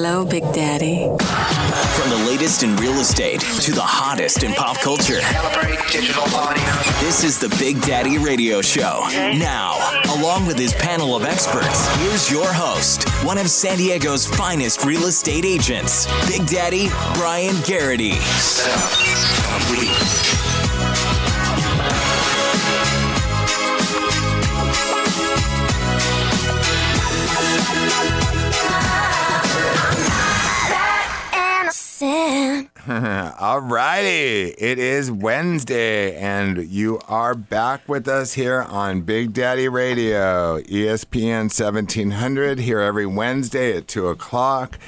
Hello, Big Daddy. From the latest in real estate to the hottest in pop culture. This is the Big Daddy Radio Show. Now, along with his panel of experts, here's your host, one of San Diego's finest real estate agents, Big Daddy Brian Garrity. All righty. It is Wednesday, and you are back with us here on Big Daddy Radio, ESPN 1700, here every Wednesday at 2 o'clock.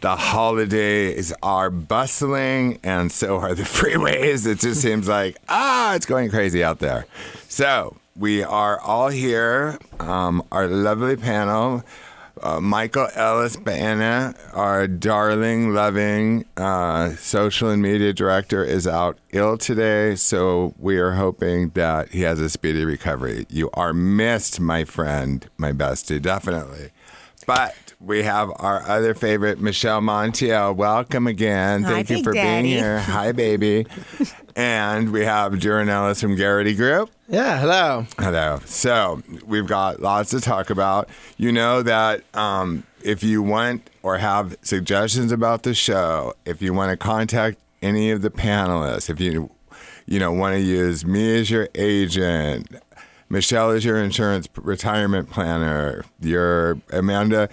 The holidays are bustling, and so are the freeways. It just seems like, ah, it's going crazy out there. So, we are all here, um, our lovely panel. Uh, Michael Ellis Banna, our darling, loving uh, social and media director, is out ill today. So we are hoping that he has a speedy recovery. You are missed, my friend, my bestie, definitely. But we have our other favorite, Michelle Montiel. Welcome again. Hi, Thank you for Daddy. being here. Hi, baby. and we have Duran Ellis from Garrity Group. Yeah, hello. Hello. So we've got lots to talk about. You know that um, if you want or have suggestions about the show, if you want to contact any of the panelists, if you you know want to use me as your agent. Michelle is your insurance retirement planner. Your Amanda,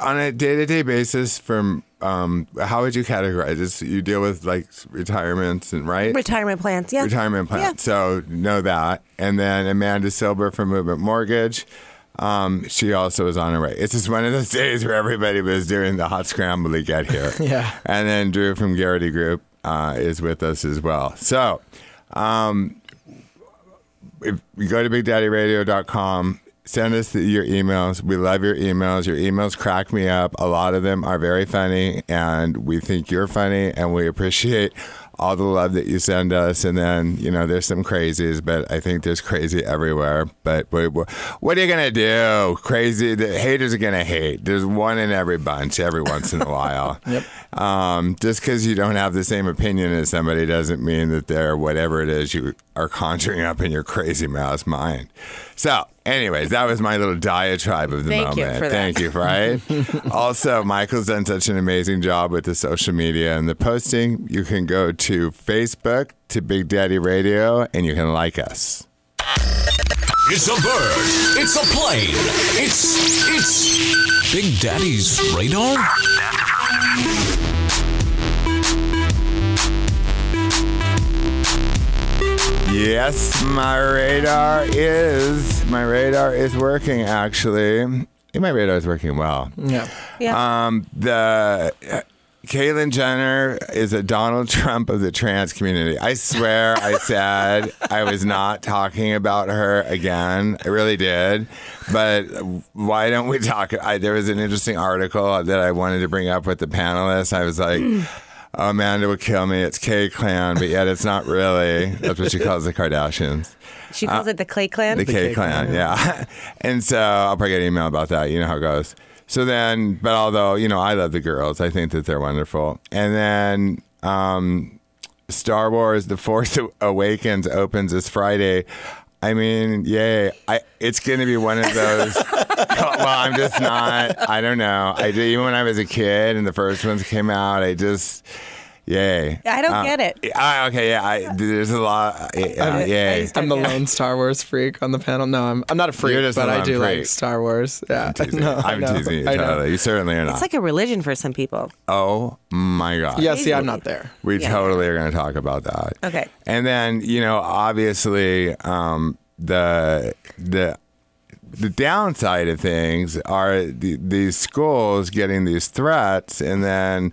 on a day-to-day basis. From um, how would you categorize this? You deal with like retirements and right Retirement plans, yeah. retirement plans. Yeah. So know that. And then Amanda Silber from Movement Mortgage. Um, she also was on her way. It's just one of those days where everybody was doing the hot scramble to get here. Yeah. And then Drew from Garrity Group uh, is with us as well. So um, if you go to bigdaddyradio.com, send us the, your emails. We love your emails. Your emails crack me up. A lot of them are very funny, and we think you're funny, and we appreciate all the love that you send us. And then, you know, there's some crazies, but I think there's crazy everywhere. But what are you going to do? Crazy. The haters are going to hate. There's one in every bunch every once in a while. Yep. Um, just because you don't have the same opinion as somebody doesn't mean that they're whatever it is you are conjuring up in your crazy mouse mind. So, anyways, that was my little diatribe of the Thank you moment. for that. Thank you, right? also, Michael's done such an amazing job with the social media and the posting. You can go to Facebook to Big Daddy Radio and you can like us. It's a bird. It's a plane. It's it's Big Daddy's radar. Yes, my radar is my radar is working actually. My radar is working well. Yeah. Yeah. Um, the uh, Caitlyn Jenner is a Donald Trump of the trans community. I swear, I said I was not talking about her again. I really did. But why don't we talk? I, there was an interesting article that I wanted to bring up with the panelists. I was like. "Oh, Amanda would kill me. It's K Clan, but yet it's not really. That's what she calls the Kardashians. she calls it the Clay Clan. The K K Clan, Clan, yeah. and so I'll probably get an email about that. You know how it goes. So then, but although, you know, I love the girls, I think that they're wonderful. And then um, Star Wars The Force Awakens opens this Friday. I mean, yay. I, it's going to be one of those. well, I'm just not. I don't know. I did, even when I was a kid and the first ones came out, I just. Yay. I don't Uh, get it. I, okay, yeah. I, there's a lot. Uh, I'm, yay. I'm the Yeah. lone Star Wars freak on the panel. No, I'm, I'm not a freak, You're but the I lone do freak. like Star Wars. Yeah. I'm teasing, No, you. I I'm know. teasing you, totally. You certainly are not. It's like a religion for some people. oh my God. Yeah, see, I'm not there. We Yeah. totally are going to talk about that. Okay. And then, you know, obviously, um, the, the, the downside of things are the, these schools getting these threats and then,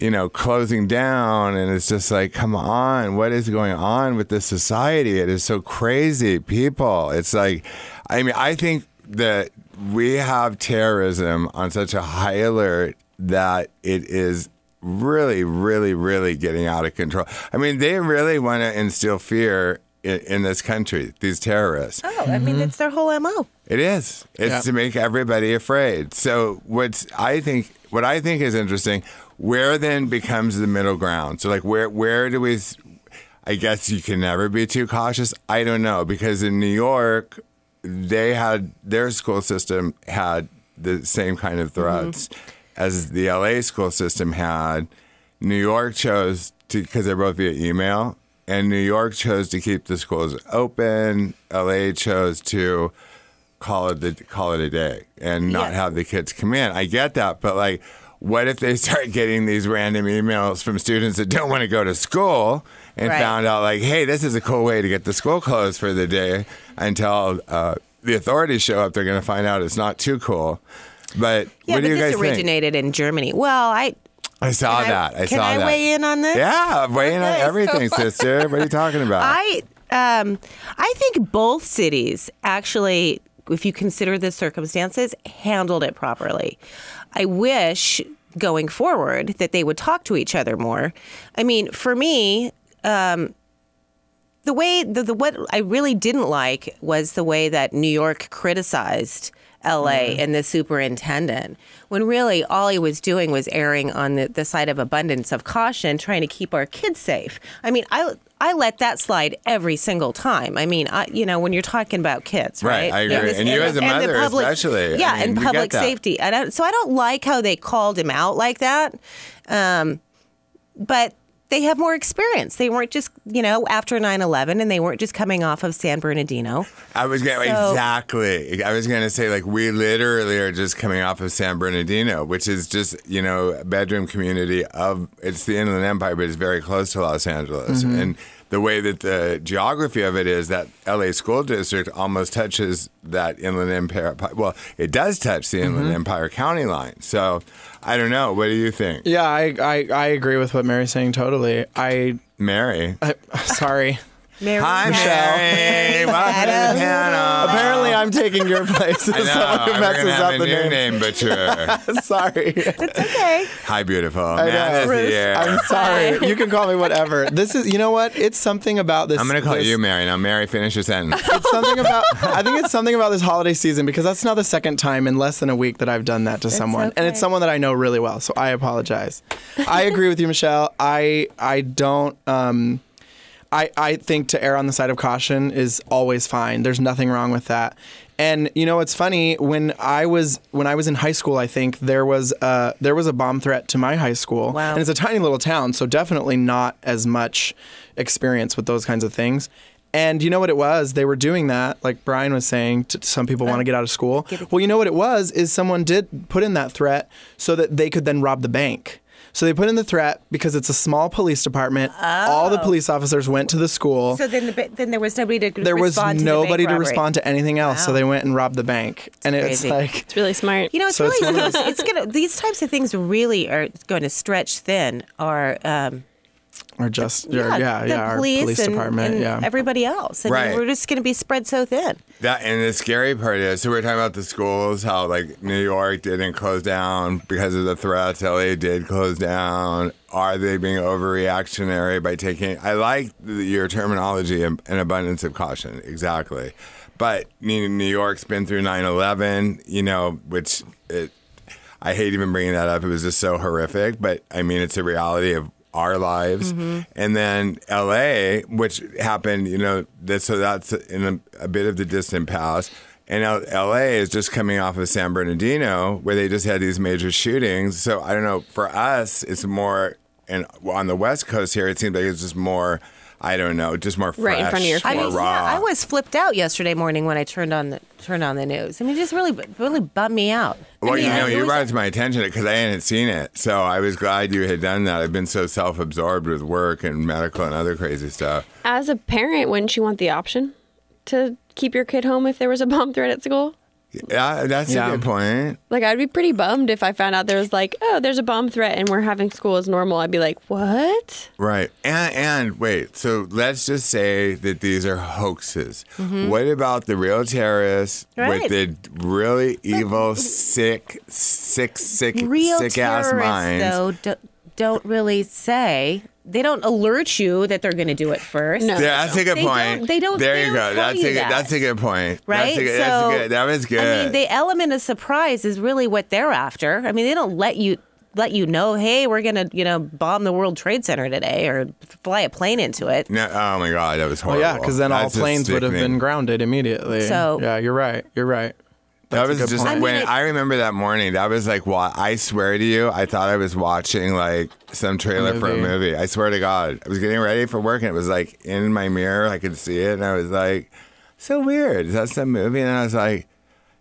you know, closing down. And it's just like, come on, what is going on with this society? It is so crazy. People, it's like, I mean, I think that we have terrorism on such a high alert that it is really, really, really getting out of control. I mean, they really want to instill fear in, in this country. These terrorists. Oh, I mean, mm-hmm. it's their whole mo. It is. It's Yeah. to make everybody afraid. So what's I think what I think is interesting, where then becomes the middle ground. So like where where do we I guess you can never be too cautious. I don't know because in New York they had their school system had the same kind of threats mm-hmm. as the LA school system had. New York chose to because they're both via email, and New York chose to keep the schools open. LA chose to call it the, call it a day and not Yeah. have the kids come in. I get that, but like, what if they start getting these random emails from students that don't want to go to school and Right. found out like, hey, this is a cool way to get the school closed for the day until uh, the authorities show up. They're going to find out it's not too cool. But Yeah, what but do you this guys think? originated in Germany. Well, I I saw Can I- that. I can saw I that. weigh in on this? Yeah, weigh in on everything, sister. What are you talking about? I um I think both cities actually if you consider the circumstances handled it properly. I wish going forward that they would talk to each other more. I mean, for me, um the way the, the what I really didn't like was the way that New York criticized LA and the superintendent when really all he was doing was erring on the, the side of abundance of caution trying to keep our kids safe. I mean, I I let that slide every single time. I mean, I, you know, when you're talking about kids, Right, right? I agree. And you as a the mother especially. I Yeah, mean, and public safety. I don't, so I don't like how they called him out like that. Um, but they have more experience. They weren't just, you know, after 9 11 and they weren't just coming off of San Bernardino. I was going to So- exactly. I was going to say like we literally are just coming off of San Bernardino, which is just you know a bedroom community of it's the Inland Empire, but it's very close to Los Angeles, Mm-hmm. and the way that the geography of it is that LA school district almost touches that Inland Empire. Well, it does touch the Inland Mm-hmm. Empire County line. So I don't know. What do you think, Yeah, I, I, I agree with what Mary's saying totally. I, Mary? I sorry. Mary Hi, Michelle. Mary. Welcome to the panel. Apparently, I'm taking your place I as know. someone who messes gonna have up a the new name. name butcher. sorry. It's okay. Hi, beautiful. I Amanda's know. here. I'm sorry. You can call me whatever. This is, you know what? It's something about this. I'm gonna call this- you Mary. Now, Mary, finish your sentence. It's something about. I think it's something about this holiday season because that's not the second time in less than a week that I've done that to someone, and it's okay. someone that I know really well. So I apologize. I agree with you, Michelle. I I don't. Um, I, I think to err on the side of caution is always fine. There's nothing wrong with that. And you know it's funny when I was when I was in high school, I think there was a, there was a bomb threat to my high school, Wow. and it's a tiny little town, so definitely not as much experience with those kinds of things. And you know what it was? They were doing that, like Brian was saying. To, some people want to uh, get out of school. Well, you know what it was is someone did put in that threat so that they could then rob the bank. So they put in the threat because it's a small police department. All the police officers went to the school. So then, the, then there was nobody to there was respond to the bank nobody to robbery. respond to anything else, so they went and robbed the bank. and it's crazy. like, It's really smart. You know, it's So really one of it's, it's gonna these types of things really are going to stretch thin Are um, or just, or, yeah, yeah, the our police, police and, department, and yeah. everybody else. I Right. mean, we're just going to be spread so thin. That and the scary part is, so we're talking about the schools, how like New York didn't close down because of the threats. LA did close down. Are they being overreactionary by taking? I like your terminology, an abundance of caution, exactly. But New New York's been through 9/11, you know, which it. I hate even bringing that up. It was just so horrific, but I mean, it's a reality of our lives. Mm-hmm. And then L.A., which happened, you know, that, so that's in a, a bit of the distant past. And L- L.A. is just coming off of San Bernardino, where they just had these major shootings. So I don't know. For us, it's more, and on the West Coast here, it seems like it's just more. I don't know, just more fresh, Right in front of your I mean, yeah, I was flipped out yesterday morning when I turned on the turned on the news. I mean, it just really really bummed me out. I Well, mean, you know, you brought it to my attention because I hadn't seen it. So I was glad you had done that. I've been so self absorbed with work and medical and other crazy stuff. As a parent, wouldn't you want the option to keep your kid home if there was a bomb threat at school? Yeah, that's Yeah. a good point. Like, I'd be pretty bummed if I found out there was like, oh, there's a bomb threat and we're having school as normal. I'd be like, what? Right. And, and wait, so let's just say that these are hoaxes. Mm-hmm. What about the real terrorists Right. with the really evil, sick, sick, sick, real sick ass terrorists minds? though do, don't really say they don't alert you that they're going to do it first. No. Yeah, that's a good They point. don't- they don't- There they you don't go. tell That's you a good. that. That's a good point. Right? That's a so that's a good. That was good. I mean, the element of surprise is really what they're after. I mean, they don't let you let you know, hey, we're gonna, you know, bomb the World Trade Center today or fly a plane into it. no, oh my god, that was Well, horrible. yeah, because then all That's just planes would have been grounded immediately. So- yeah, you're right. You're right. That That's a was just point. I mean, when it- I remember that morning. That was like, what? I swear to you, I thought I was watching like some trailer for a movie. movie. I swear to God, I was getting ready for work and it was like in my mirror. I could see it, and I was like, so weird. Is that some movie? And I was like.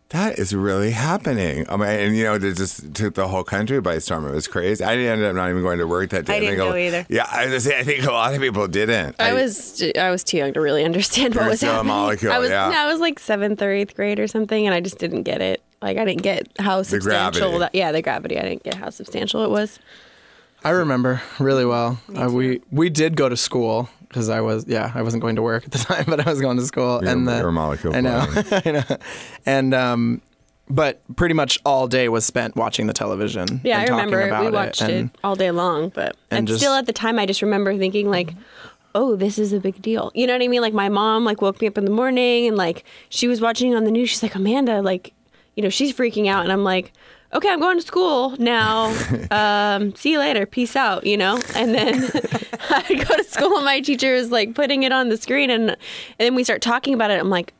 That is really happening. I mean, and you know, it just took the whole country by storm. It was crazy. I ended up not even going to work that day. I didn't think a- go either. Yeah, I, was, I think a lot of people didn't. I was I was too young to really understand what was still a happening. molecule, I was yeah. no, I was like seventh or eighth grade or something, and I just didn't get it. Like I didn't get how substantial gravity. that. Yeah, the gravity. I didn't get how substantial it was. I remember really well. Uh, we we did go to school because I was yeah I wasn't going to work at the time, but I was going to school. You're- and the, you're a molecule I know, boy. I know. And um, but pretty much all day was spent watching the television. Yeah, and I talking remember about we watched it, and- all day long. But and and just- still at the time, I just remember thinking like, "Oh, this is a big deal." You know what I mean? Like my mom like woke me up in the morning and like she was watching on the news. She's like, "Amanda, like, you know, she's freaking out," and I'm like. Okay, I'm going to school now. Um, see you later. Peace out. You know, and then I go to school, and my teacher is like putting it on the screen, and and then we start talking about it. I'm like,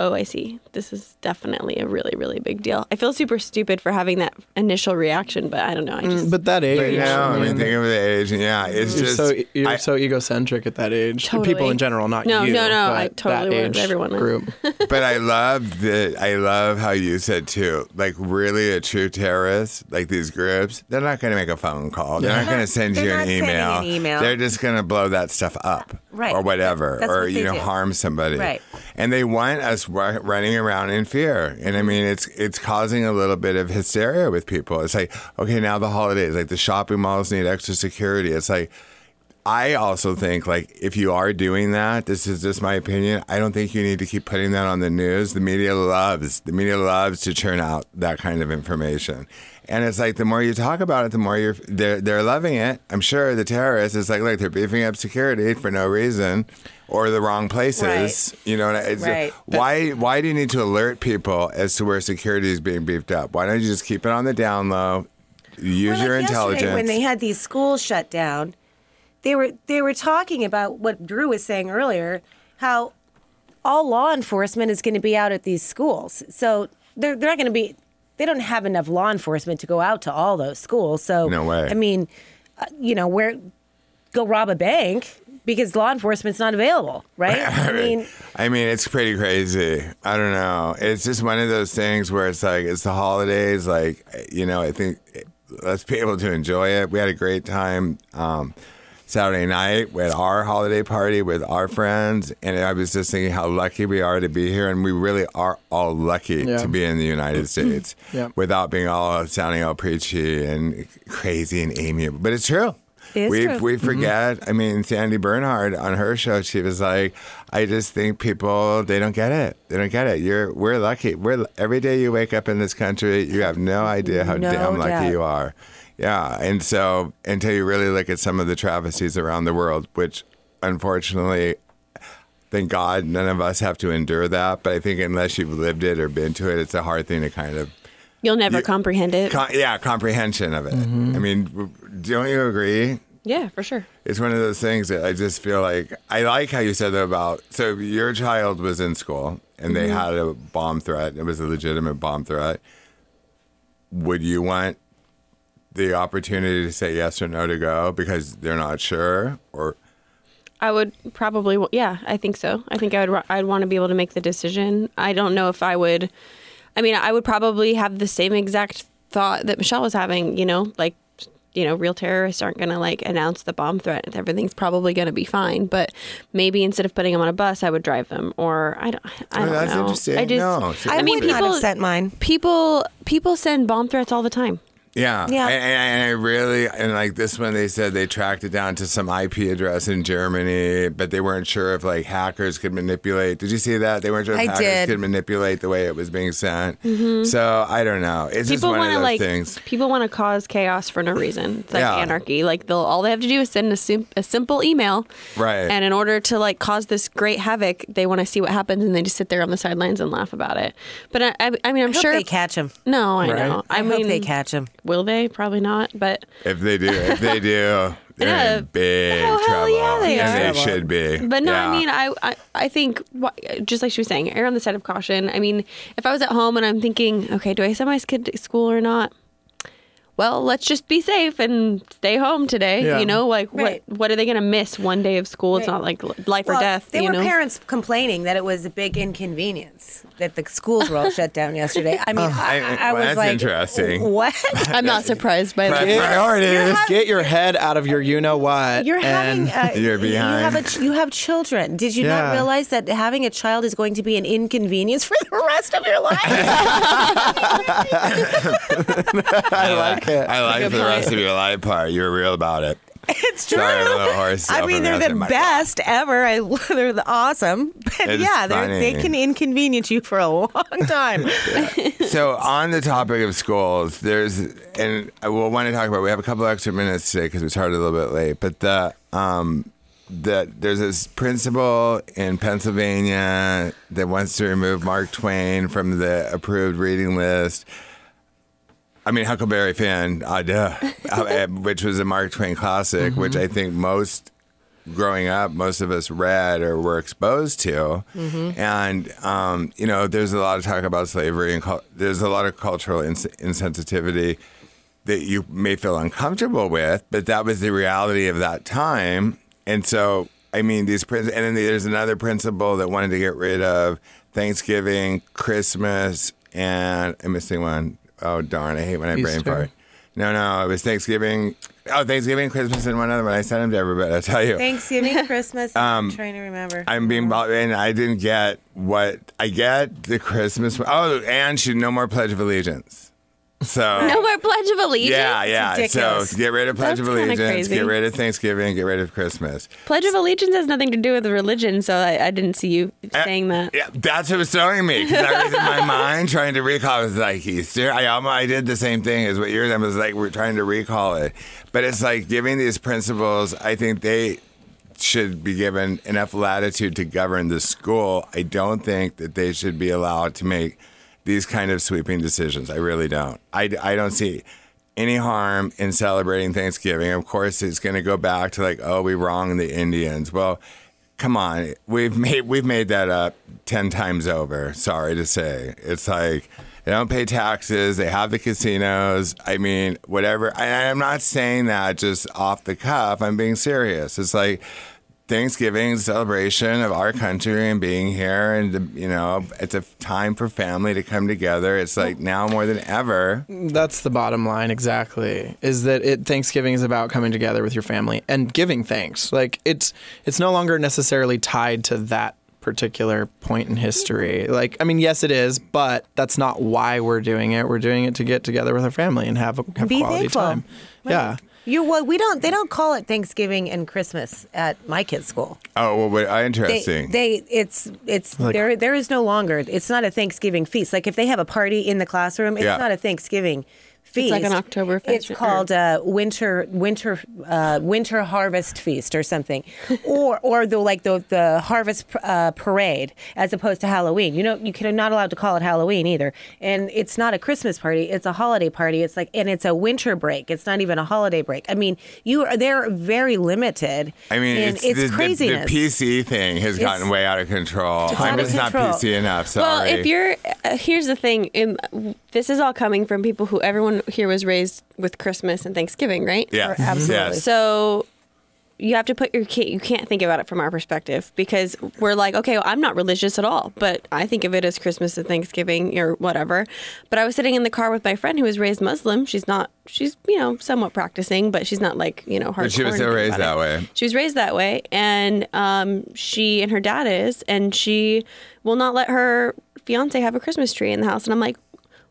oh, I see. This is definitely a really, really big deal. I feel super stupid for having that initial reaction, but I don't know. I mm, just But that age, But now, I mean, mean, think of the age, yeah, it's you're just so you're I- so egocentric at that age. Totally. People in general, not No, you. no, no, but I totally that was. age Everyone was. group. but I love that. I love how you said too. Like, really, a true terrorist, like these groups, they're not going to make a phone call. They're not going to send They're you an not sending email. an email. They're just going to blow that stuff up, Right. or whatever, That's or what you know, do. harm somebody. Right. And they want us running around in fear. And I mean, mm-hmm. it's it's causing a little bit of hysteria with people. It's like, okay, now the holidays, like the shopping malls need extra security. It's like. I also think like if you are doing that, this is just my opinion. I don't think you need to keep putting that on the news. The media loves the media loves to churn out that kind of information, and it's like the more you talk about it, the more you're they're they're loving it. I'm sure the terrorists it's like look they're beefing up security for no reason or the wrong places. You know, it's, Right. why why do you need to alert people as to where security is being beefed up? Why don't you just keep it on the down low? Use Well, your like yesterday intelligence. When they had these schools shut down, they were they were talking about what Drew was saying earlier, how all law enforcement is going to be out at these schools. So they're they're not going to be. They don't have enough law enforcement to go out to all those schools. So No way. I mean, uh, you know, where go rob a bank because law enforcement's not available, right? I mean, I mean, it's pretty crazy. I don't know. It's just one of those things where it's like it's the holidays. Like you know, I think let's be able to enjoy it. We had a great time um, Saturday night. We had our holiday party with our friends, and I was just thinking how lucky we are to be here, and we really are all lucky Yeah. to be in the United States Yeah. without being all sounding all preachy and crazy and amiable. But it's true. It is we true. we mm-hmm. forget. I mean, Sandy Bernhard on her show, she was like, "I just think people they don't get it. They don't get it. You're we're lucky. We're every day you wake up in this country, you have no idea how No damn lucky you are. Yeah, and so until you really look at some of the travesties around the world, which unfortunately. Thank God none of us have to endure that. But I think unless you've lived it or been to it, it's a hard thing to kind of You'll never You- comprehend it. Con- yeah, comprehension of it. Mm-hmm. I mean, don't you agree? yeah, for sure. It's one of those things that I just feel like I like how you said that about. So your child was in school and they mm-hmm. had a bomb threat. It was a legitimate bomb threat. Would you want the opportunity to say yes or no to go because they're not sure, or I would probably, yeah, I think so. I think I would, I'd want to be able to make the decision. I don't know if I would. I mean, I would probably have the same exact thought that Michelle was having. You know, like, you know, real terrorists aren't going to like announce the bomb threat. If everything's probably going to be fine. But maybe instead of putting them on a bus, I would drive them, or I don't. I Oh, don't that's know. interesting. I just, No, I, I mean, people have sent mine. people people send bomb threats all the time. Yeah. Yeah. And, and I really, and like this one, they said they tracked it down to some IP address in Germany, but they weren't sure if like hackers could manipulate. Did you see that? They weren't sure if I hackers did. could manipulate the way it was being sent. Mm-hmm. So I don't know. It's just people one of want to those like things. people want to cause chaos for no reason. It's like Yeah. anarchy. Like they'll all they have to do is send a, sim- a simple email, Right. And in order to like cause this great havoc, they want to see what happens, and they just sit there on the sidelines and laugh about it. But I, I, I mean, I'm I hope sure they catch him. No, I Right. know. I, I, hope mean, they catch him. Will they? Probably not. But If they do, if they do, they're Yeah. in big Oh, hell trouble. yeah, they and are. they should be. But no, Yeah. I mean, I, I, I think, just like she was saying, err on the side of caution. I mean, if I was at home and I'm thinking, okay, do I send my kid to school or not? Well, let's just be safe and stay home today. Yeah. You know, like Right. what what are they going to miss one day of school? It's not like li- life or death. There you were know, parents complaining that it was a big inconvenience that the schools were all shut down yesterday. I mean, I, I- I well, was that's like, interesting. What? I'm not surprised by Pri- that. priorities. Get your head out of your you know what. You're having and uh, You're You have behind. a you have children. Did you Yeah. not realize that having a child is going to be an inconvenience for the rest of your life? I like it. I like Good the rest of your life part. You're real about it. it's true. Sorry, little horse I mean, they're the best ever. I, they're the awesome. But yeah, they can inconvenience you for a long time. So on the topic of schools, there's and we'll want to talk about. We have a couple extra minutes today because we started a little bit late. But the um, that there's this principal in Pennsylvania that wants to remove Mark Twain from the approved reading list. I mean, Huckleberry Finn, uh, duh, uh, which was a Mark Twain classic, which I think most growing up, most of us read or were exposed to. And, um, you know, there's a lot of talk about slavery and there's a lot of cultural ins- insensitivity that you may feel uncomfortable with, but that was the reality of that time. And so, I mean, these prin- and then there's another principle that wanted to get rid of Thanksgiving, Christmas, and I'm missing one. Oh darn! I hate when I brain Easter. fart. No, no, it was Thanksgiving. Oh, Thanksgiving, Christmas, and one other one. I sent them to everybody. I tell you. Thanksgiving, Christmas. I'm trying to remember. Um, I'm being bought, and I didn't get what I get the Christmas. Oh, and she no more Pledge of Allegiance. So No more Pledge of Allegiance. yeah, yeah. So get rid of Pledge That's of Allegiance, crazy. get rid of Thanksgiving, get rid of Christmas. Pledge of Allegiance has nothing to do with religion, so I, I didn't see you eh, saying that. Yeah, that's what was throwing me because I was in my mind trying to recall. It was like Easter. I almost I did the same thing as what yours. I was like we're trying to recall it, but it's like giving these principles. I think they should be given enough latitude to govern the school. I don't think that they should be allowed to make these kind of sweeping decisions. I really don't. I, I don't see any harm in celebrating Thanksgiving. Of course, it's going to go back to like, oh, we wronged the Indians. Well, come on, we've made we've made that up ten times over. Sorry to say, it's like they don't pay taxes. They have the casinos. I mean, whatever. I, I'm not saying that just off the cuff. I'm being serious. It's like. Thanksgiving is a celebration of our country and being here, and you know, it's a time for family to come together. It's like now more than ever. That's the bottom line, exactly. Is that it? Thanksgiving is about coming together with your family and giving thanks. Like it's it's no longer necessarily tied to that particular point in history. Like I mean, yes, it is, but that's not why we're doing it. We're doing it to get together with our family and have a have Be quality thankful. time. Yeah. You well, we don't. They don't call it Thanksgiving and Christmas at my kids' school. Oh, well, what, uh, They, interesting. they, it's, it's Like- there. There is no longer. It's not a Thanksgiving feast. Like if they have a party in the classroom, it's Yeah. not a Thanksgiving feast. like an Oktoberfest It's or- called uh, winter, winter, uh, winter harvest feast or something, or or the like the the harvest uh, parade as opposed to Halloween. You know, you can not allowed to call it Halloween either. And it's not a Christmas party. It's a holiday party. It's like and it's a winter break. It's not even a holiday break. I mean, you are they're very limited. I mean, it's, it's the, the- craziness. The, PC thing has gotten It's- way out of control. It's I'm out of just not. PC enough. Sorry. Well, if you're, uh, here's the thing. Um, this is all coming from people who everyone here was raised with Christmas and Thanksgiving, right? yeah, Absolutely. Yes. So you have to put your kid. You can't think about it from our perspective because we're like, okay, well, I'm not religious at all, but I think of it as Christmas and Thanksgiving or whatever. But I was sitting in the car with my friend who was raised Muslim. She's not. She's you know somewhat practicing, but she's not like you know hardcore. But she was still raised that it. way. She was raised that way, and um, she and her dad is, and she will not let her fiance have a Christmas tree in the house. And I'm like,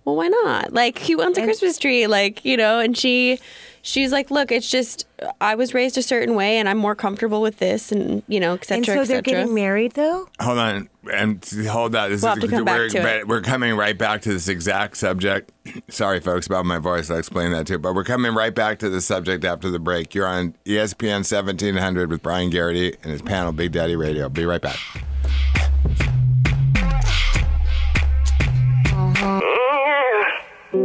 well, why not? Like, he wants a Christmas tree, like, you know, and she, she's like, look, it's just, I was raised a certain way and I'm more comfortable with this and, you know, et And so et they're getting married though? Hold on, and hold on. This we'll is, have to come we're, to it. we're coming right back to this exact subject. Sorry, folks, about my voice. I'll explain that too. But we're coming right back to the subject after the break. You're on ESPN 1700 with Brian Garrity and his panel, Big Daddy Radio. Be right back. All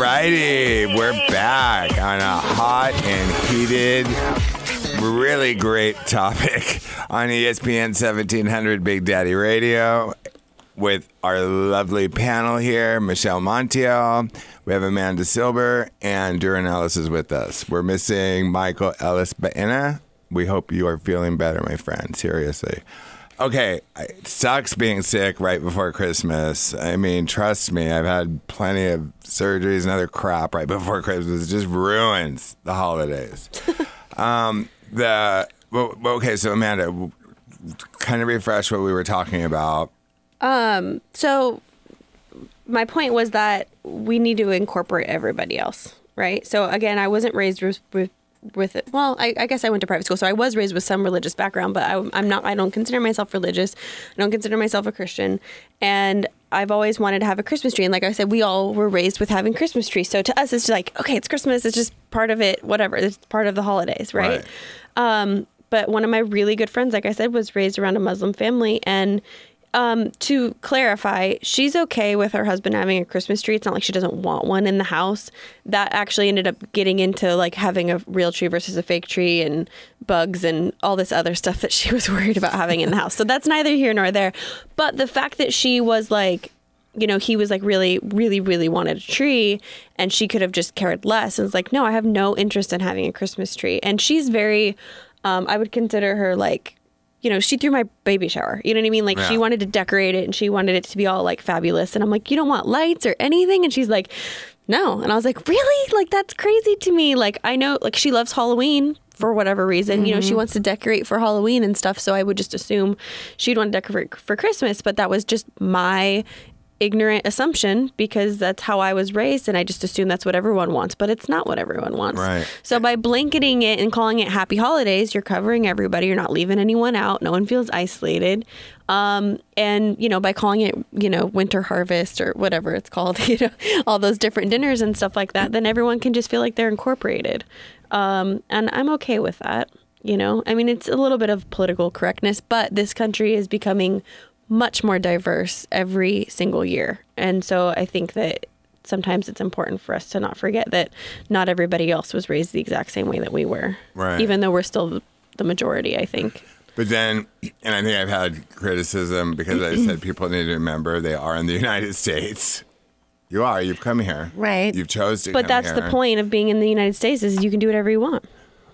righty, we're back on a hot and heated, really great topic on ESPN 1700 Big Daddy Radio with our lovely panel here Michelle Montiel. We have Amanda Silver and Duran Ellis is with us. We're missing Michael Ellis Baena. We hope you are feeling better, my friend. Seriously. Okay, it sucks being sick right before Christmas. I mean, trust me, I've had plenty of surgeries and other crap right before Christmas. It just ruins the holidays. um, the well, okay, so Amanda, kind of refresh what we were talking about. Um, so my point was that we need to incorporate everybody else, right? So again, I wasn't raised with with, with it. Well, I, I guess I went to private school, so I was raised with some religious background, but I, I'm not. I don't consider myself religious. I don't consider myself a Christian, and I've always wanted to have a Christmas tree. And like I said, we all were raised with having Christmas trees. So to us, it's just like okay, it's Christmas. It's just part of it. Whatever. It's part of the holidays, right? Right. Um, but one of my really good friends, like I said, was raised around a Muslim family. And um, to clarify, she's okay with her husband having a Christmas tree. It's not like she doesn't want one in the house. That actually ended up getting into like having a real tree versus a fake tree and bugs and all this other stuff that she was worried about having in the house. So that's neither here nor there. But the fact that she was like, you know, he was like really, really, really wanted a tree and she could have just cared less and was like, no, I have no interest in having a Christmas tree. And she's very, um, I would consider her like, you know, she threw my baby shower. You know what I mean? Like she wanted to decorate it and she wanted it to be all like fabulous. And I'm like, you don't want lights or anything? And she's like, no. And I was like, really? Like that's crazy to me. Like I know, like she loves Halloween for whatever reason. You know, she mm-hmm. wants to decorate for Halloween and stuff. So I would just assume she'd want to decorate for Christmas. But that was just my ignorant assumption because that's how I was raised and I just assume that's what everyone wants, but it's not what everyone wants. Right. So by blanketing it and calling it happy holidays, you're covering everybody. You're not leaving anyone out. No one feels isolated. Um, and you know, by calling it, you know, winter harvest or whatever it's called, you know, all those different dinners and stuff like that, then everyone can just feel like they're incorporated. Um, and I'm okay with that. You know, I mean, it's a little bit of political correctness, but this country is becoming much more diverse every single year. And so I think that sometimes it's important for us to not forget that not everybody else was raised the exact same way that we were. Right. Even though we're still the majority, I think. But then, and I think I've had criticism because I said people need to remember they are in the United States. You are. You've come here. Right. You've chose to. But come that's the point of being in the United States is you can do whatever you want.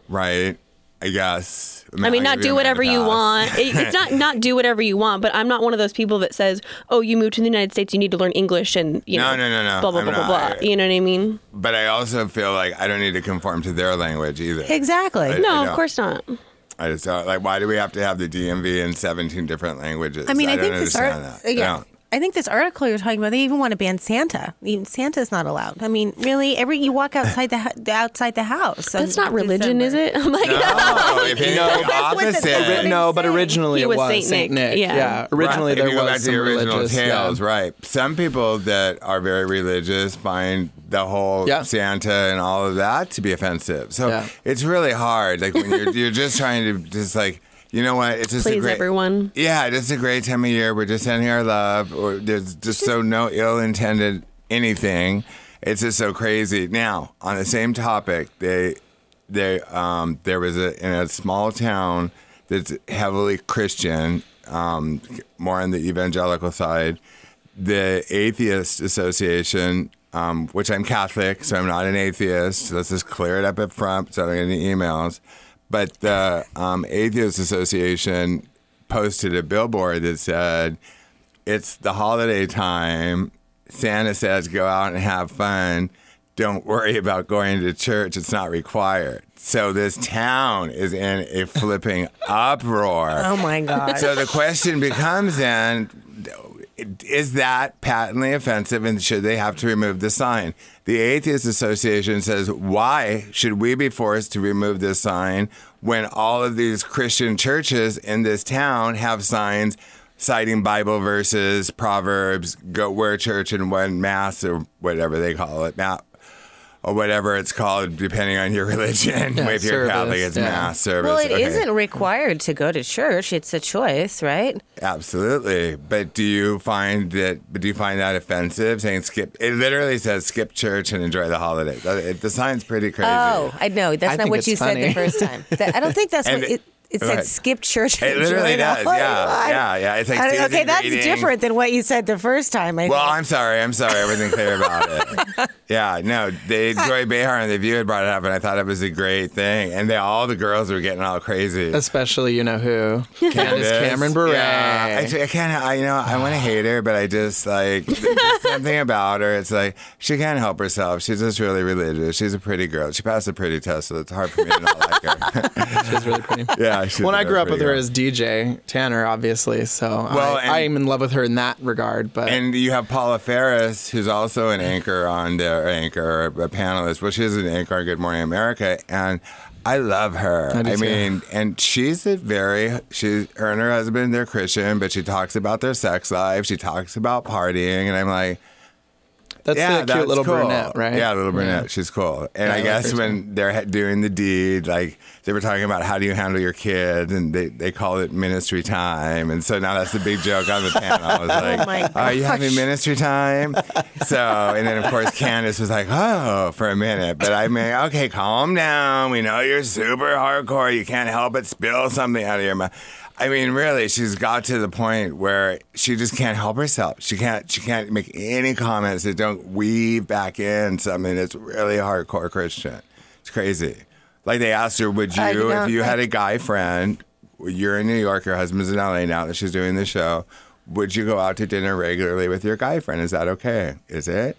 right? I guess. I mean, not do whatever you want. It- It's not not do whatever you want, but I'm not one of those people that says, "Oh, you moved to the United States, you need to learn English and you No, know, no, no, no. blah blah I'm blah blah not. blah." You know what I mean? But I also feel like I don't need to conform to their language either. Exactly. I- No, I of course not. I just don't, like. Why do we have to have the DMV in 17 different languages? I mean, I, don't think this understand art, that. yeah. No. I think this article you're talking about, they even want to ban Santa. Even Santa's not allowed. I mean, really, every you walk outside the outside the house. That's not religion, is it? I'm like, No, if anything, No. That's what the- opposite. Ori- no, but originally He it was was Saint Saint Nick, Nick. yeah. Yeah. Originally Right. there if you go was back to some the original religious. tales, yeah. right? Some people that are very religious find the whole Yeah. Santa and all of that to be offensive. So Yeah. it's really hard. Like when you're you're just trying to just like you know what? It's just a please great, everyone. Yeah, it's a great time of year. We're just sending our love. Or there's just so no ill intended anything. It's just so crazy. Now, on the same topic, they they um there was a in a small town that's heavily Christian, um, more on the evangelical side. The Atheist Association, um, which I'm Catholic, so I'm not an atheist. Let's just clear it up up front so I don't get any emails. But the um, Atheist Association posted a billboard that said, "It's the holiday time. Santa says go out and have fun. don't worry about going to church. It's not required. So this town is in a flipping uproar. Oh my God. So the question becomes then is that patently offensive and should they have to remove the sign? The Atheist Association says, why should we be forced to remove this sign when all of these Christian churches in this town have signs citing Bible verses, Proverbs, go where church and when mass or whatever they call it, or whatever it's called, depending on your religion. Yeah, if you're service, Catholic, it's yeah. mass service. well, it Okay. not required to go to church. It's a choice, right? Absolutely. But do you find that? But do you find that offensive? Saying skip. It literally says skip church and enjoy the holiday. That- The sign's pretty crazy. Oh, I know. That's I not what it's you said the first time. That- I don't think that's And what it- it. It Go said ahead. skip church. It and literally does. holiday. Yeah, I- yeah, yeah. It's like I don't- season okay, that's greetings. different than what you said the first time. I Well, think. I'm sorry. I'm sorry. I wasn't clear about it. Yeah, no. They Joy Behar and the View had brought it up, and I thought it was a great thing. And they, all the girls were getting all crazy. Especially, you know who? Candace Cameron Bure. Yeah, I, I can't. I you know I want to hate her, but I just like there's something about her. It's like she can't help herself. She's just really religious. She's a pretty girl. She passed a pretty test, so it's hard for me to not like her. She's really pretty. yeah. She's When I grew up with her as DJ Tanner, obviously, so Well, I, and- I am in love with her in that regard. But And you have Paula Faris, who's also an anchor on the anchor, a panelist. Well, she's an anchor on Good Morning America, and I love her. I too. mean, and she's a very she her and her husband they're Christian, but she talks about their sex life. She talks about partying, and I'm like, that's yeah, the that's cute little cool. brunette, right? Yeah, little brunette. She's cool. And Yeah, I I guess her when they're doing the deed, like they were talking about how do you handle your kids, and they, they call it ministry time. And so now that's the big joke on the panel. I was oh like, my are you having ministry time? So, and then of course Candace was like, oh, for a minute. But I mean, okay, calm down. We know you're super hardcore. You can't help but spill something out of your mouth. I mean, really, she's got to the point where she just can't help herself. She can't. She can't make any comments that don't weave back in something that's really hardcore Christian. It's crazy. Like they asked her, "Would you, if you had a guy friend, you're in New York, your husband's in LA now that she's doing the show, would you go out to dinner regularly with your guy friend? Is that okay? Is it?"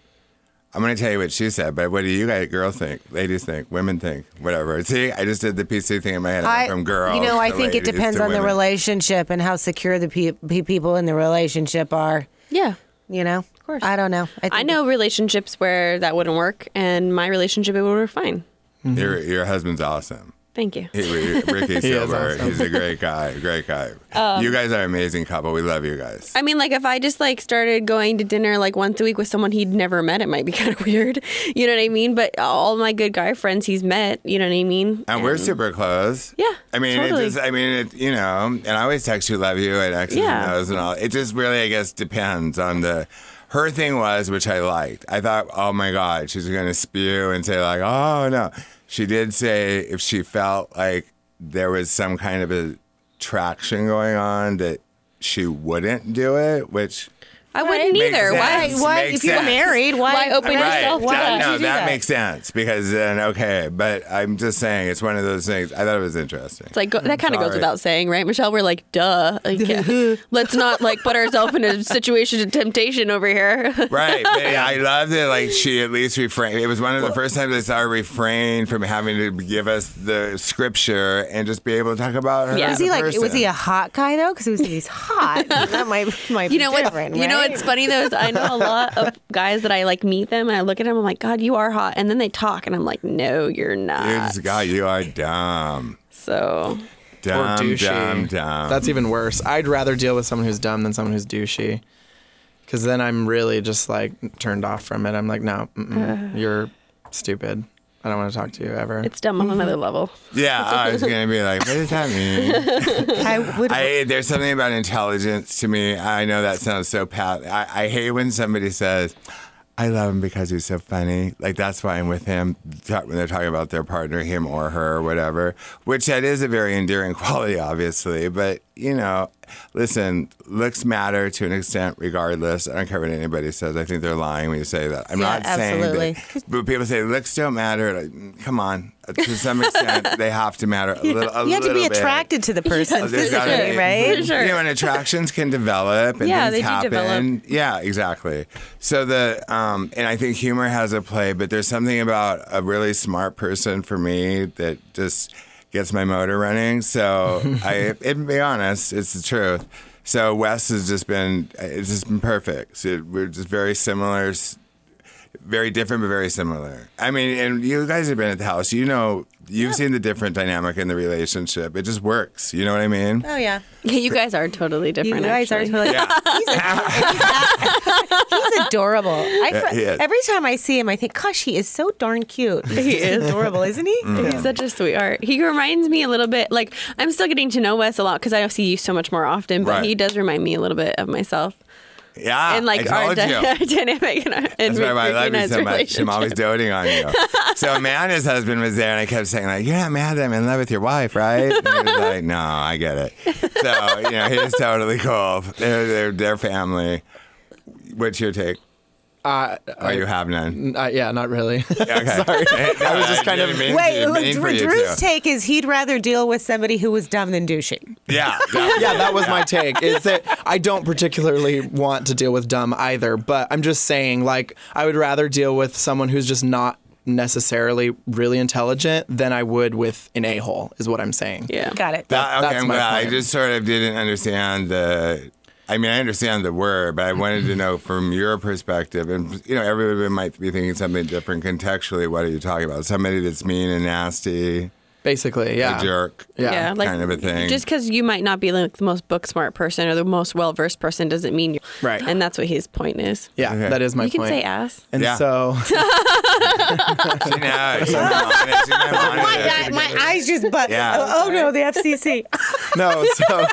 I'm going to tell you what she said, but what do you guys, girls think, ladies think, women think, whatever? See, I just did the PC thing in my head. I went from girls. you know, I think it depends to on the relationship and how secure the pe- pe- people in the relationship are. Yeah. You know, of course. I don't know. think I know relationships where that wouldn't work, and my relationship it would work fine. Your, your husband's awesome. Thank you. He, Ricky is Silver, awesome. he's a great guy, great guy. Um, you guys are an amazing couple. We love you guys. I mean, like if I just like started going to dinner like once a week with someone he'd never met, it might be kind of weird. You know what I mean? But all my good guy friends he's met, you know what I mean? And we're super close. Yeah, I mean, totally. it just, I mean, it, you know, and I always text you, love you, and X's Yeah. and O's and all. It just really, I guess, depends on the. Her thing was, which I liked. I thought, oh my God, she's going to spew and say, like, oh no. She did say if she felt like there was some kind of a traction going on that she wouldn't do it, which. I wouldn't Makes either. Why? why Makes if you're sense. married, why, Why open right, yourself to why that, no, you that, that makes sense because then okay, but I'm just saying it's one of those things. I thought it was interesting. It's like go- that kind of goes without saying, right, Michelle? We're like, duh. Like, yeah. Let's not like put ourselves in a situation of temptation over here. Right. But yeah, I love that like she at least refrained. It was one of the first times I saw her refrain from having to give us the scripture and just be able to talk about her. Yeah. Was he like? person. Was he a hot guy though? Because he's hot. that might might you be know what? different. You know right? what's funny though is I know a lot of guys that I like meet them and I look at them. I'm like, God, you are hot, and then they talk, and I'm like, No, you're You not. just- God, you are dumb. So Dumb, or douchey. dumb, dumb. That's even worse. I'd rather deal with someone who's dumb than someone who's douchey. Because then I'm really just like turned off from it. I'm like, no, mm-mm, you're stupid. I don't want to talk to you ever. it's dumb on mm-hmm. another level. yeah, I was gonna be like, what does that mean? I would. I, there's something about intelligence to me. I know that sounds so pat. I, I hate when somebody says, "I love him because he's so funny." Like that's why I'm with him. When they're talking about their partner, him or her, or whatever. Which that is a very endearing quality, obviously. But you know, listen, looks matter to an extent, regardless. I don't care what anybody says. I think they're lying when you say that. I'm Yeah, not saying absolutely. that. But people say looks don't matter. Like, mm, come on, to some extent, they have to matter a little. A You have to be bit. attracted to the person There's gotta physically, right? For sure. You know, and attractions can develop and Yeah, things they do happen. develop. Yeah, exactly. So the um, and I think humor has a play, but there's something about a really smart person for me that just gets my motor running. So I, and be honest, it's the truth. So Wes has just been, it's just been perfect. So we're just very similar. S- Very different, but very similar. I mean, and you guys have been at the house. You know, you've seen the different dynamic in the relationship. It just works. You know what I mean? Oh yeah, Yeah, you guys are totally different. you different. guys are actually. totally. He's adorable. I, Yeah, he is. every time I see him, I think, "Gosh, he is so darn cute. He is adorable, isn't he?" Mm. He's such a sweetheart. He reminds me a little bit like I'm still getting to know Wes a lot because I see you so much more often. But Right. he does remind me a little bit of myself Yeah. and like I our dy- dynamic and our and That's why I love you so much. I'm always doting on you. so Amanda's husband was there, and I kept saying like, "You're not mad that I'm in love with your wife, right?" And he was like, "No, I get it." So you know, he's totally cool. They're they're, they're family. What's your take? Uh, Oh, you have none. uh, yeah, not really. Okay. Sorry. I was just kind of- mean, Wait, mean for you Drew's take is he'd rather deal with somebody who was dumb than douchey. Yeah. definitely. yeah, that was my take. Is that I don't particularly want to deal with dumb either, but I'm just saying, like, I would rather deal with someone who's just not necessarily really intelligent than I would with an a hole. Is what I'm saying. Yeah. Got it. That, okay, That's I'm my glad. I just sort of didn't understand the. I mean, I understand the word, but I wanted to know from your perspective, and you know, everybody might be thinking something different contextually. What are you talking about? Somebody that's mean and nasty, Basically, yeah. a jerk, Yeah. Yeah, like kind of a thing. Just because you might not be like the most book smart person or the most well versed person doesn't mean you're Right. And that's what his point is. Yeah, Okay. that is my point. you can say ass. and Yeah. so, she knows. She's honest. She's my My, my eyes just but Yeah. oh, oh, no, the FCC. no, so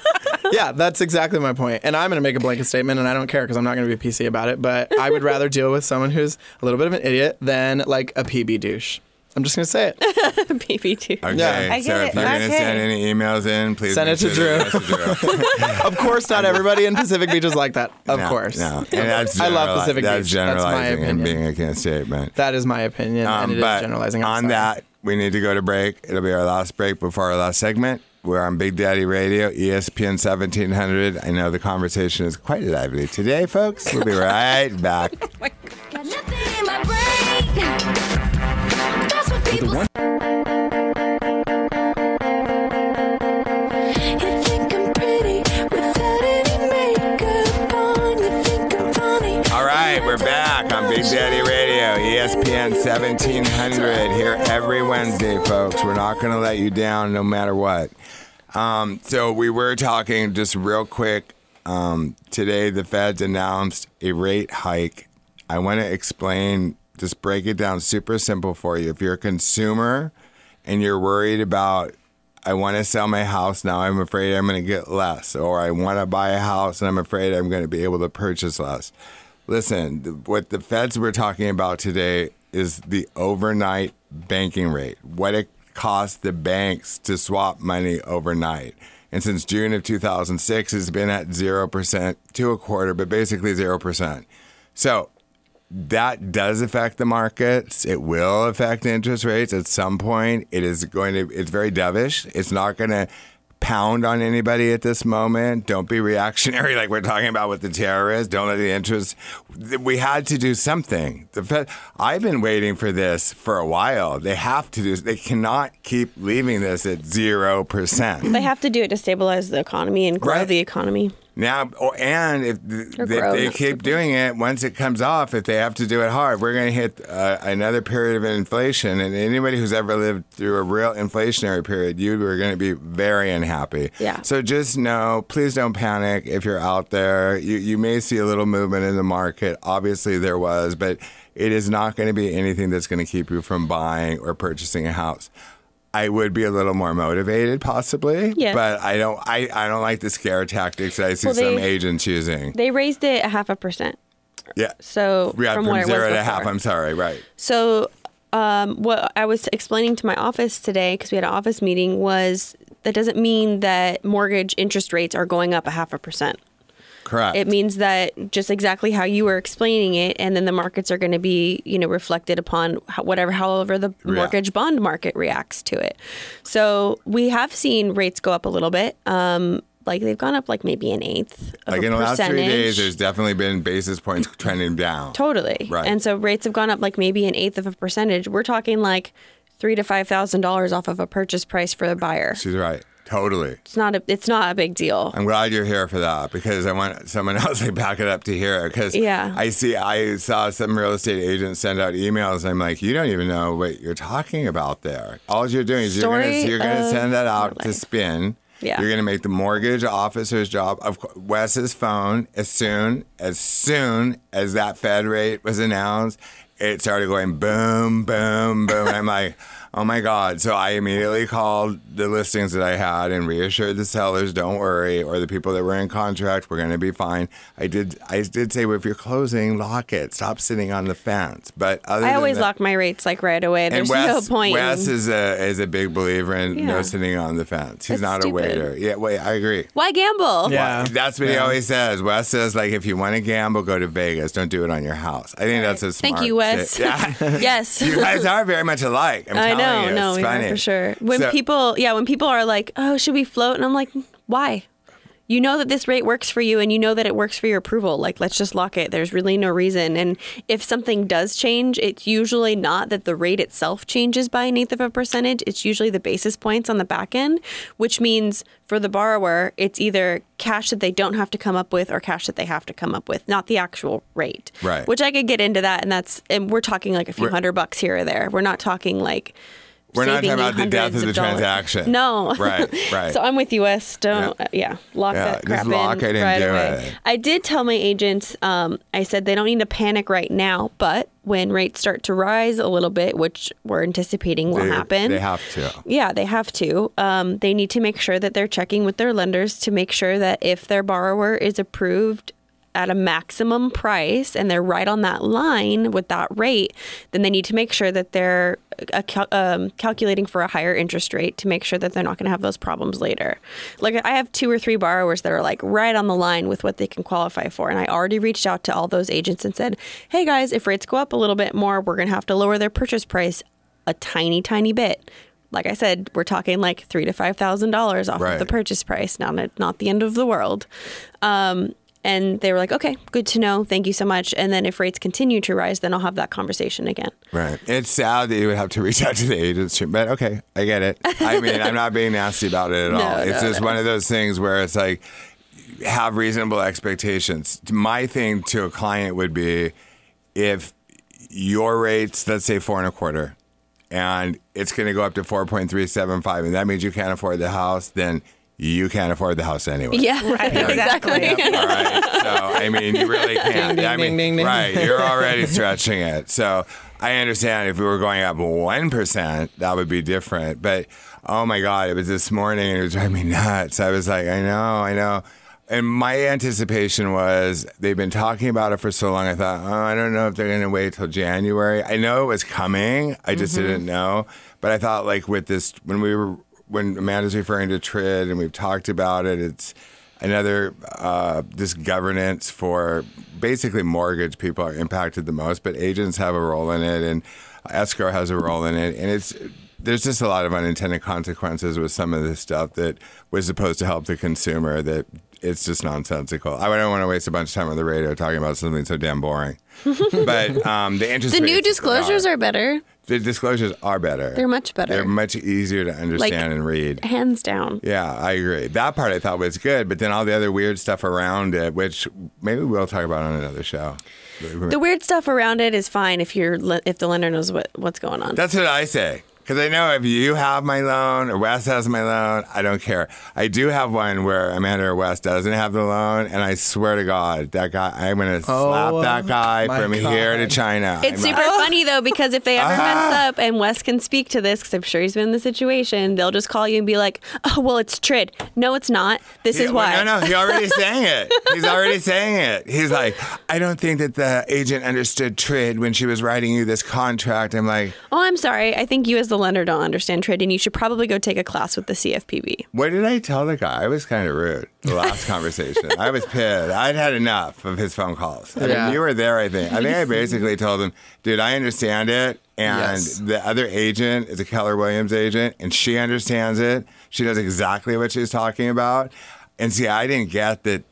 yeah, that's exactly my point. And I'm going to make a blanket statement, and I don't care because I'm not going to be PC about it. But I would rather deal with someone who's a little bit of an idiot than like a PB douche. I'm just going to say it. PB2. Okay, Yeah. I so get if it. you're gonna Okay. send any emails in, please Send it to sure that it's to Drew. Of course, not everybody in Pacific Beach is like that. Of No, course. no. And that's I love generali- Pacific That's Beach. That's my generalizing and opinion. being a can statement. That is my opinion, and Um, it is but generalizing. I'm on sorry. that, we need to go to break. It'll be our last break before our last segment. We're on Big Daddy Radio, ESPN 1700. I know the conversation is quite lively today, folks. We'll be right back. Got nothing in my brain. Think I'm. All right, we're back on Big Daddy Radio, ESPN 1700 here every Wednesday, folks. We're not going to let you down no matter what. Um, so we were talking just real quick. Um, today, the Feds announced a rate hike. I want to explain, just break it down super simple for you. If you're a consumer and you're worried about, I want to sell my house now, I'm afraid I'm going to get less, or I want to buy a house and I'm afraid I'm going to be able to purchase less. Listen, what the feds were talking about today is the overnight banking rate, what it costs the banks to swap money overnight. And since June of 2006, it's been at 0% to a quarter, but basically 0%. So that does affect the markets. It will affect interest rates at some point. It is going to, it's very dovish. It's not going to pound on anybody at this moment. Don't be reactionary like we're talking about with the terrorists. Don't let the interest. We had to do something. The Fed, I've been waiting for this for a while. They have to do, they cannot keep leaving this at 0%. They have to do it to stabilize the economy and grow Right. the economy. Now, or, and if, th- if they keep doing it, once it comes off, if they have to do it hard, we're going to hit uh, another period of inflation. And anybody who's ever lived through a real inflationary period, you are going to be very unhappy. Yeah. So just know, please don't panic if you're out there. You, you may see a little movement in the market. Obviously, there was, but it is not going to be anything that's going to keep you from buying or purchasing a house. I would be a little more motivated, possibly, Yeah. but I don't. I, I don't like the scare tactics that I see Well, some agents using. They raised it a half a percent. Yeah, So yeah, from, from, zero to half. I'm sorry, right? So, um, what I was explaining to my office today, because we had an office meeting, was that doesn't mean that mortgage interest rates are going up a half a percent. Correct. It means that just exactly how you were explaining it, and then the markets are going to be, you know, reflected upon whatever, however the Rea- mortgage bond market reacts to it. So we have seen rates go up a little bit. Um, like they've gone up like maybe an eighth of Like in the last three days, there's definitely been basis points trending down. Totally. Right. And so rates have gone up like maybe an eighth of a percentage. We're talking like three to five thousand dollars off of a purchase price for the buyer. She's right. Totally. It's not a it's not a big deal. I'm glad you're here for that because I want someone else to back it up to hear it. because Yeah. I see I saw some real estate agents send out emails and I'm like you don't even know what you're talking about there. All you're doing is you're gonna you're gonna send that out to spin. Yeah. You're gonna make the mortgage officer's job of Wes's phone as soon as soon as that Fed rate was announced. It started going boom, boom, boom. and I'm like, oh my God. So I immediately called the listings that I had and reassured the sellers, don't worry, or the people that were in contract, we're going to be fine. I did I did say, well, if you're closing, lock it. Stop sitting on the fence. But other I than always that- lock my rates like right away. and There's Wes, no point. in- Wes is a is a big believer in no sitting on the fence. He's That's not stupid. a waiter. Yeah, wait, I agree. Why gamble? Yeah. That's what he always says. Wes says, like, if you want to gamble, go to Vegas. Don't do it on your house. I think that's a smart. Thank you, Wes. sta- Yeah. yes. you guys are very much alike. I'm I know, no, are for sure. When So- people, yeah, when people are like, "Oh, should we float?" and I'm like, "Why?" You know that this rate works for you, and you know that it works for your approval. Like, let's just lock it. There's really no reason. And if something does change, it's usually not that the rate itself changes by an eighth of a percentage. It's usually the basis points on the back end, which means for the borrower, it's either cash that they don't have to come up with or cash that they have to come up with, not the actual rate. Right. Which I could get into that, and that's and we're talking like a few hundred bucks here or there. We're not talking like We're not talking about the death hundreds of the dollars. transaction. No. Right, right. so I'm with you, Wes. Don't, Yeah. uh, yeah, lock Yeah, that just crap lock in it and right do away. it. I did tell my agents, um, I said they don't need to panic right now, but when rates start to rise a little bit, which we're anticipating will They- happen, They have to. yeah, they have to. Um, they need to make sure that they're checking with their lenders to make sure that if their borrower is approved at a maximum price and they're right on that line with that rate, then they need to make sure that they're uh, cal- um, calculating for a higher interest rate to make sure that they're not going to have those problems later. Like I have two or three borrowers that are like right on the line with what they can qualify for, and I already reached out to all those agents and said, "Hey guys, if rates go up a little bit more, we're going to have to lower their purchase price a tiny, tiny bit." Like I said, we're talking like three to five thousand dollars off Right. of the purchase price. Not not the end of the world. Um, and they were like, "Okay, good to know. Thank you so much." And then if rates continue to rise, then I'll have that conversation again. Right. It's sad that you would have to reach out to the agents, but okay, I get it. I mean, I'm not being nasty about it at No, all. It's no, just no. one of those things where it's like, have reasonable expectations. My thing to a client would be if your rates, let's say four and a quarter, and it's going to go up to 4.375, and that means you can't afford the house, then you can't afford the house anyway. Yeah, Right, exactly. exactly. All right. So I mean, you really can't. ding, I mean, ding, ding, ding. right? You're already stretching it. So I understand if we were going up one percent, that would be different. But oh my God, it was this morning and it was driving me nuts. I was like, I know, I know. And my anticipation was they've been talking about it for so long. I thought, oh, I don't know if they're going to wait till January. I know it was coming. I just mm-hmm. didn't know. But I thought, like with this, when we were when Amanda's referring to TRID and we've talked about it, it's another uh, this governance for basically mortgage people are impacted the most, but agents have a role in it and escrow has a role in it, and it's there's just a lot of unintended consequences with some of this stuff that was supposed to help the consumer that it's just nonsensical. I don't want to waste a bunch of time on the radio talking about something so damn boring. but um, the interest The new disclosures are better, the disclosures are better. They're much better. They're much easier to understand and read. hands down. Yeah, I agree. That part I thought was good, but then all the other weird stuff around it, which maybe we'll talk about on another show. The weird stuff around it is fine if you're if the lender knows what what's going on. That's what I say. Because I know if you have my loan or Wes has my loan, I don't care. I do have one where Amanda or Wes doesn't have the loan, and I swear to God, that guy, I'm going to slap Oh, that guy my from here to China. It's I'm super not- funny though because if they ever mess up, and Wes can speak to this because I'm sure he's been in the situation, they'll just call you and be like, "Oh, well, it's TRID. No, it's not. This is Yeah, well, why." No, no, he already saying it. He's already saying it. He's like, I don't think that the agent understood TRID when she was writing you this contract. I'm like, Oh, I'm sorry. I think you as the the lender don't understand trading, you should probably go take a class with the CFPB. What did I tell the guy? I was kind of rude. The last conversation, I was pissed. I'd had enough of his phone calls. I Yeah. mean, you were there. I think. I think I basically told him, "Dude, I understand it." And Yes. the other agent is a Keller Williams agent, and she understands it. She knows exactly what she's talking about. And see, I didn't get that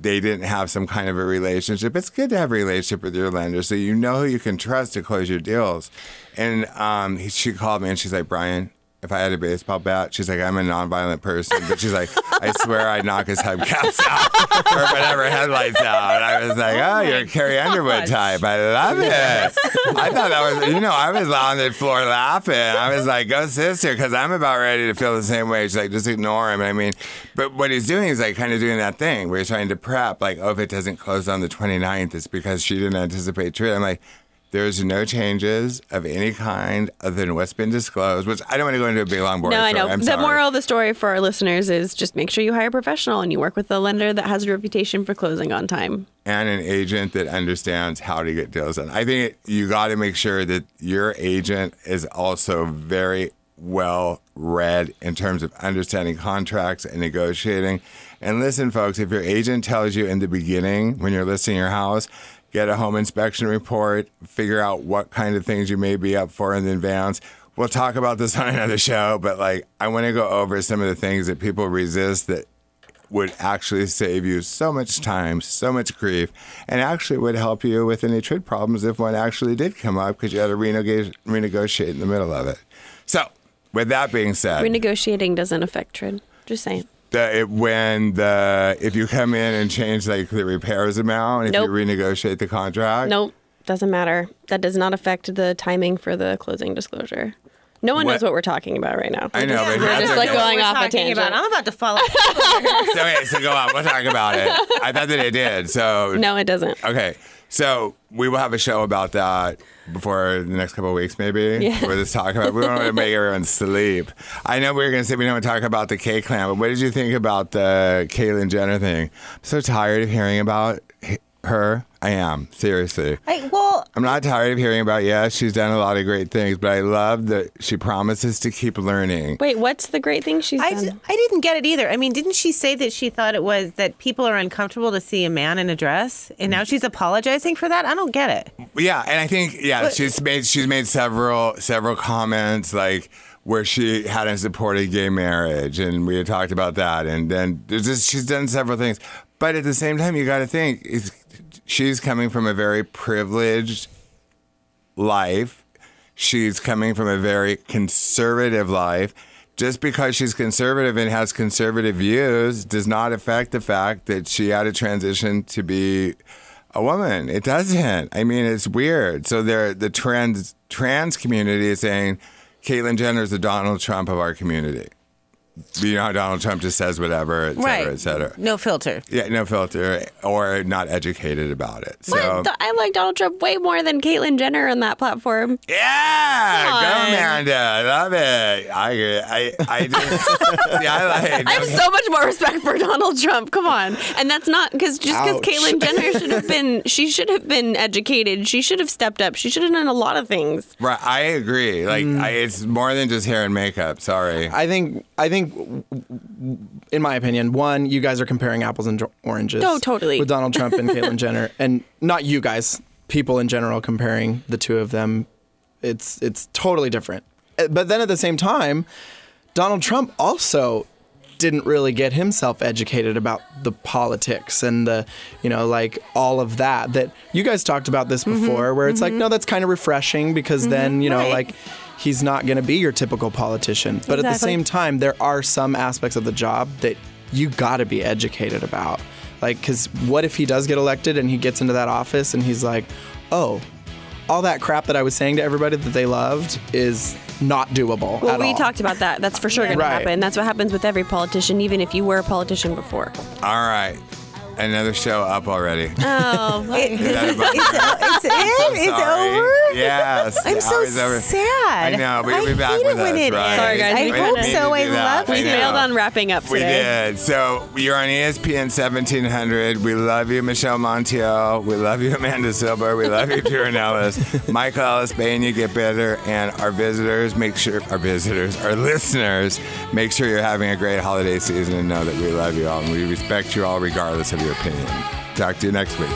they didn't have some kind of a relationship. It's good to have a relationship with your lender so you know who you can trust to close your deals. And um, she called me and she's like, Brian, if I had a baseball bat, she's like, I'm a nonviolent person, but she's like, I swear I'd knock his hubcaps out or whatever headlights out. And I was like, oh, oh you're a Carrie Underwood type. I love it. I thought that was, you know, I was on the floor laughing. I was like, go sister, because I'm about ready to feel the same way. She's like, just ignore him. I mean, but what he's doing is like kind of doing that thing where he's trying to prep, like, oh, if it doesn't close on the 29th, it's because she didn't anticipate TRID. I'm like, there's no changes of any kind other than what's been disclosed, which I don't want to go into a big long boring No, I know. I'm the sorry. moral of the story for our listeners is just make sure you hire a professional and you work with a lender that has a reputation for closing on time. and an agent that understands how to get deals done. I think you got to make sure that your agent is also very well read in terms of understanding contracts and negotiating. And listen, folks, if your agent tells you in the beginning when you're listing your house, get a home inspection report, figure out what kind of things you may be up for in advance. We'll talk about this on another show, but like I want to go over some of the things that people resist that would actually save you so much time, so much grief, and actually would help you with any TRID problems if one actually did come up because you had to renegotiate in the middle of it. So, with that being said, Renegotiating doesn't affect TRID. Just saying. The, it, when the if you come in and change like the repairs amount, if Nope. you renegotiate the contract, Nope, doesn't matter. That does not affect the timing for the closing disclosure. No one What- knows what we're talking about right now. I know, but We're just like going off a tangent. about- I'm about to follow. So, okay, so go on. We'll talk about it. I thought that it did. So No, it doesn't. Okay, so we will have a show about that before the next couple of weeks, maybe. Yeah. We'll just talk about. We don't want to make everyone sleep. I know we were going to say we don't want to talk about the K clan, but what did you think about the Caitlyn Jenner thing? I'm so tired of hearing about her. I am seriously. I, well, I'm not tired of hearing about. Yes, she's done a lot of great things, but I love that she promises to keep learning. Wait, what's the great thing she's I, done? d- I didn't get it either. I mean, didn't she say that she thought it was that people are uncomfortable to see a man in a dress, and now she's apologizing for that? I don't get it. Yeah, and I think yeah, But- she's made she's made several several comments like where she hadn't supported gay marriage, and we had talked about that, and then there's just she's done several things, but at the same time, you got to think is she's coming from a very privileged life. She's coming from a very conservative life. Just because she's conservative and has conservative views does not affect the fact that she had to transition to be a woman. It doesn't. I mean, it's weird. So the trans trans community is saying Caitlyn Jenner is the Donald Trump of our community. You know how Donald Trump just says whatever, et cetera, right. et cetera. No filter. Yeah, no filter or not educated about it. So What? I like Donald Trump way more than Caitlyn Jenner on that platform. Yeah, Come go on. Amanda. I love it. I agree. I I just see. I like. I have so much more respect for Donald Trump. Come on, and that's not because just because Caitlyn Jenner should have been, she should have been educated. She should have stepped up. She should have done a lot of things. Right, I agree. Like, mm. I, it's more than just hair and makeup. Sorry. I think I think in my opinion, one, you guys are comparing apples and oranges. Oh, totally. With Donald Trump and Caitlyn Jenner, and not you guys, people in general comparing the two of them. It's it's totally different. Uh, But then at the same time, Donald Trump also didn't really get himself educated about the politics and the you know like all of that that you guys talked about this mm-hmm. before where it's like mm-hmm. no that's kind of refreshing because mm-hmm. then you know Right. like he's not going to be your typical politician but at the same time there are some aspects of the job that you got to be educated about like cuz what if he does get elected and he gets into that office and he's like oh all that crap that I was saying to everybody that they loved is not doable Well, at we all. talked about that. That's for sure going Right. to happen. That's what happens with every politician, even if you were a politician before. All right. Another show up already. Oh, Is that about- it's it. It's over. Yes. I'm so hour's over. sad. I know, but you'll I be back hate with it when us, it right? Sorry, guys, I we hope so. I love we you. know. failed on wrapping up We did. So you're on ESPN 1700. We love you, Michelle Montiel. We love you, Amanda Silber. We love you, Jordan Ellis. Michael Ellis, Bain, you get better. And our visitors, make sure, our visitors, our listeners, make sure you're having a great holiday season and know that we love you all and we respect you all regardless of your opinion. Talk to you next week.